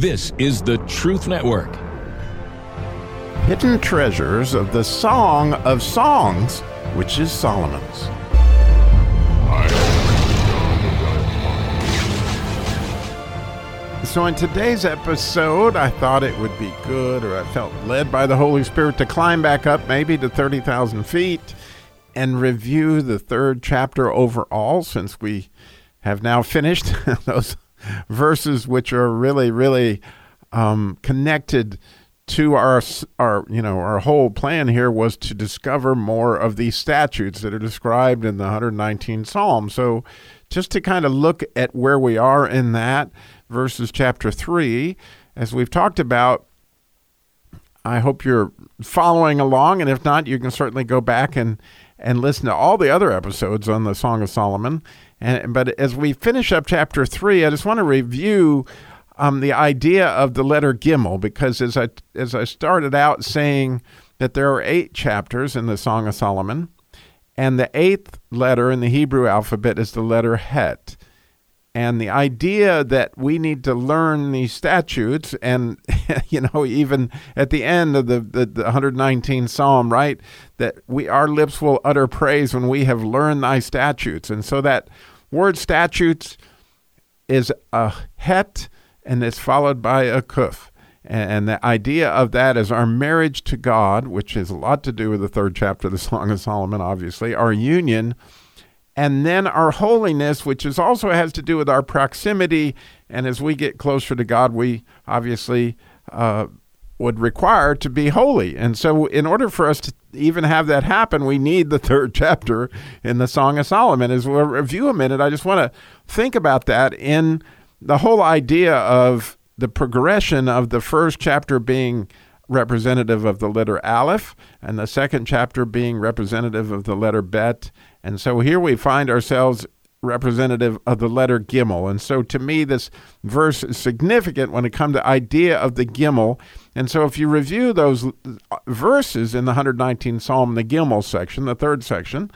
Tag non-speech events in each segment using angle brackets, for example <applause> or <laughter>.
This is the Truth Network. Hidden treasures of the Song of Songs, which is Solomon's. So, in today's episode, I thought it would be good, or I felt led by the Holy Spirit to climb back up maybe to 30,000 feet and review the third chapter overall, since we have now finished <laughs> those verses, which are really, really um, connected to our our you know our whole plan here was to discover more of these statutes that are described in the 119 Psalms. So just to kind of look at where we are in that verses chapter 3 as we've talked about I hope you're following along and if not you can certainly go back and and listen to all the other episodes on the Song of Solomon. And but as we finish up chapter 3, I just want to review um, the idea of the letter Gimel, because as I as I started out saying that there are eight chapters in the Song of Solomon, and the eighth letter in the Hebrew alphabet is the letter Het. And the idea that we need to learn these statutes, and <laughs> you know, even at the end of the, the, the 119 Psalm, right, that we our lips will utter praise when we have learned thy statutes, and so that word statutes is a het and it's followed by a kuf. And the idea of that is our marriage to God, which has a lot to do with the third chapter of the Song of Solomon, obviously, our union, and then our holiness, which is also has to do with our proximity. And as we get closer to God, we obviously uh, would require to be holy. And so, in order for us to even have that happen, we need the <laughs> third chapter in the Song of Solomon. As we'll review a minute, I just want to think about that in the whole idea of the progression of the first chapter being representative of the letter Aleph, and the second chapter being representative of the letter Bet. And so here we find ourselves representative of the letter Gimel. And so to me, this verse is significant when it comes to idea of the Gimel. And so if you review those verses in the 119th Psalm, the Gimel section, the third section,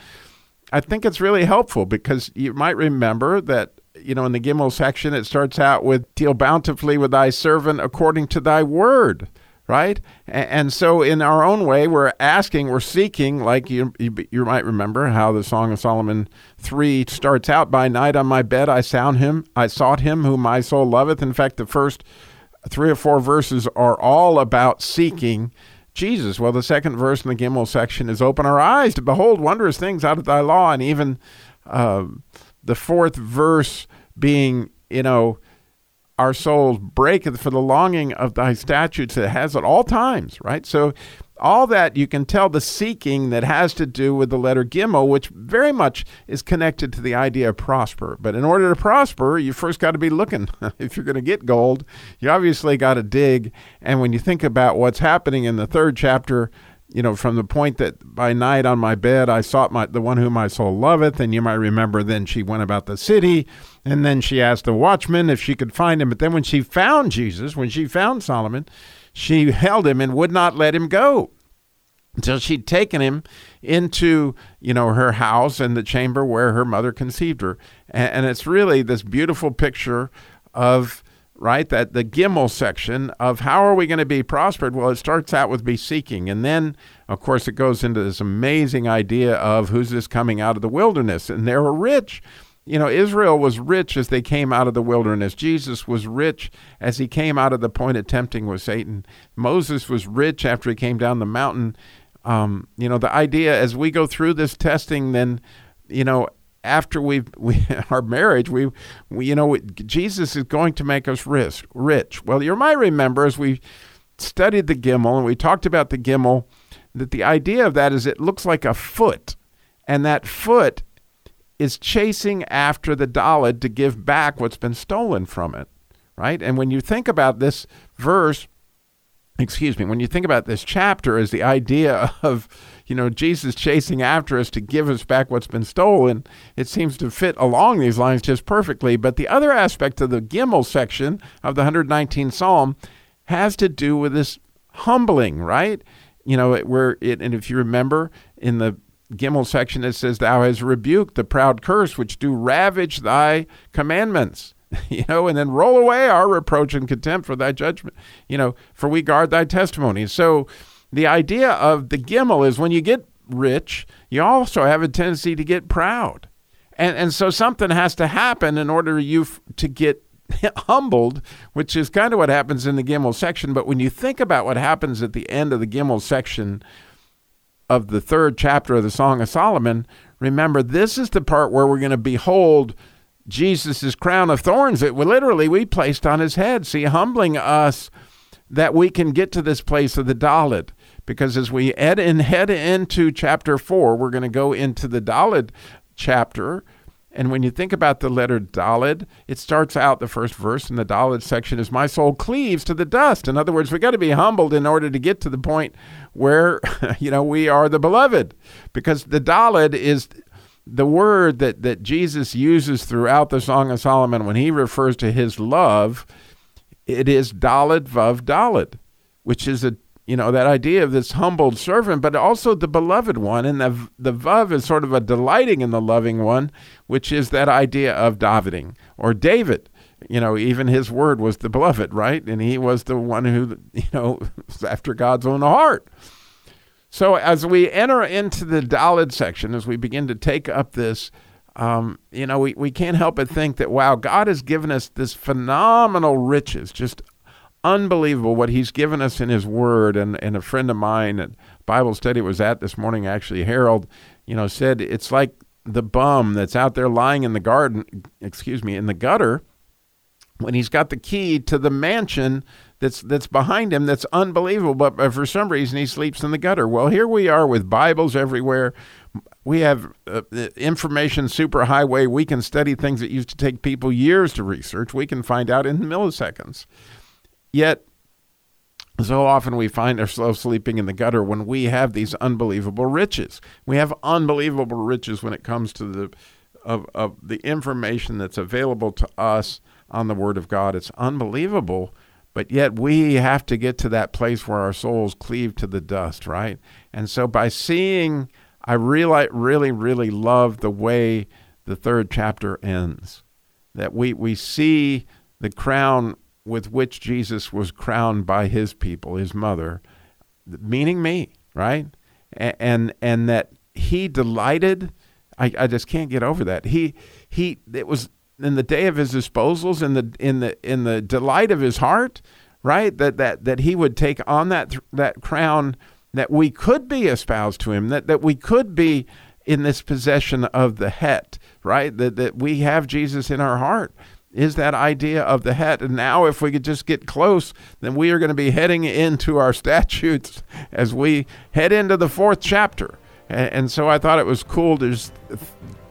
I think it's really helpful because you might remember that you know, in the Gimel section, it starts out with deal bountifully with thy servant according to thy word, right? And, so, in our own way, we're asking, we're seeking, like you, you, you might remember how the Song of Solomon 3 starts out by night on my bed, I sound him, I sought him whom my soul loveth. In fact, the first three or four verses are all about seeking Jesus. Well, the second verse in the Gimel section is open our eyes to behold wondrous things out of thy law, and even. Uh, the fourth verse being, you know, our souls breaketh for the longing of thy statutes that has at all times, right? So all that you can tell the seeking that has to do with the letter Gimel, which very much is connected to the idea of prosper. But in order to prosper, you first got to be looking. <laughs> if you're going to get gold, you obviously got to dig. And when you think about what's happening in the third chapter, you know, from the point that by night on my bed I sought my the one whom my soul loveth, and you might remember then she went about the city, and then she asked the watchman if she could find him. But then when she found Jesus, when she found Solomon, she held him and would not let him go until she'd taken him into you know her house and the chamber where her mother conceived her and, and it's really this beautiful picture of right? That the Gimel section of how are we going to be prospered? Well, it starts out with be seeking. And then, of course, it goes into this amazing idea of who's this coming out of the wilderness. And they were rich. You know, Israel was rich as they came out of the wilderness. Jesus was rich as he came out of the point of tempting with Satan. Moses was rich after he came down the mountain. Um, you know, the idea as we go through this testing, then, you know, after we've <laughs> we, our marriage, we, we you know Jesus is going to make us rich. Rich. Well, you might remember as we studied the Gimel and we talked about the Gimel that the idea of that is it looks like a foot, and that foot is chasing after the Dalet to give back what's been stolen from it, right? And when you think about this verse, excuse me, when you think about this chapter as the idea <laughs> of you know, Jesus chasing after us to give us back what's been stolen, it seems to fit along these lines just perfectly. But the other aspect of the Gimel section of the 119th Psalm has to do with this humbling, right? You know, where it, and if you remember in the Gimel section, it says, Thou hast rebuked the proud curse which do ravage thy commandments. <laughs> you know, and then roll away our reproach and contempt for thy judgment, you know, for we guard thy testimony. So the idea of the gimel is when you get rich, you also have a tendency to get proud. And, and so something has to happen in order you f- to get <laughs> humbled, which is kind of what happens in the Gimel section. But when you think about what happens at the end of the Gimel section of the third chapter of the Song of Solomon, remember this is the part where we're going to behold Jesus' crown of thorns that literally we placed on his head. See, humbling us that we can get to this place of the Dalet. Because as we head, in, head into chapter four, we're going to go into the Dalet chapter and when you think about the letter Dalid, it starts out the first verse in the Dalid section is my soul cleaves to the dust. In other words, we got to be humbled in order to get to the point where <laughs> you know we are the beloved. Because the Dalid is the word that, that Jesus uses throughout the Song of Solomon when he refers to his love, it is Dalid Vav Dalid, which is a you know that idea of this humbled servant but also the beloved one. And the the vav is sort of a delighting in the loving one which is that idea of daviding or david. You know even his word was the beloved right? And he was the one who you know <laughs> was after god's own heart so as we enter into the dalid section as we begin to take up this um, you know, we, we can't help but think that, wow, God has given us this phenomenal riches, just unbelievable what he's given us in his word. And, and a friend of mine at Bible study was at this morning, actually, Harold, you know, said it's like the bum that's out there lying in the garden, excuse me, in the gutter when he's got the key to the mansion that's that's behind him that's unbelievable but for some reason he sleeps in the gutter. Well here we are with bibles everywhere. We have uh, information superhighway. We can study things that used to take people years to research. We can find out in milliseconds. Yet, so often we find ourselves sleeping in the gutter when we have these unbelievable riches. We have unbelievable riches when it comes to the of, of the information that's available to us on the Word of God. It's unbelievable, but yet we have to get to that place where our souls cleave to the dust, right? And so by seeing, I really, really, really love the way the third chapter ends. That we, we see the crown with which Jesus was crowned by his people, his mother, meaning me, right? And and, and that he delighted. I, I just can't get over that. He he it was in the day of his disposals, in the in the in the delight of his heart, right? That that that he would take on that that crown that we could be espoused to him, that that we could be in this possession of the het, right? That that we have Jesus in our heart is that idea of the het. And now, if we could just get close, then we are going to be heading into our statutes as we head into the fourth chapter. And, and so I thought it was cool to just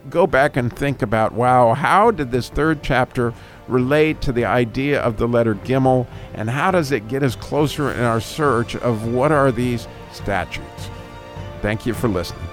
go back and think about wow, how did this third chapter relate to the idea of the letter Gimel, and how does it get us closer in our search of what are these statutes? Thank you for listening.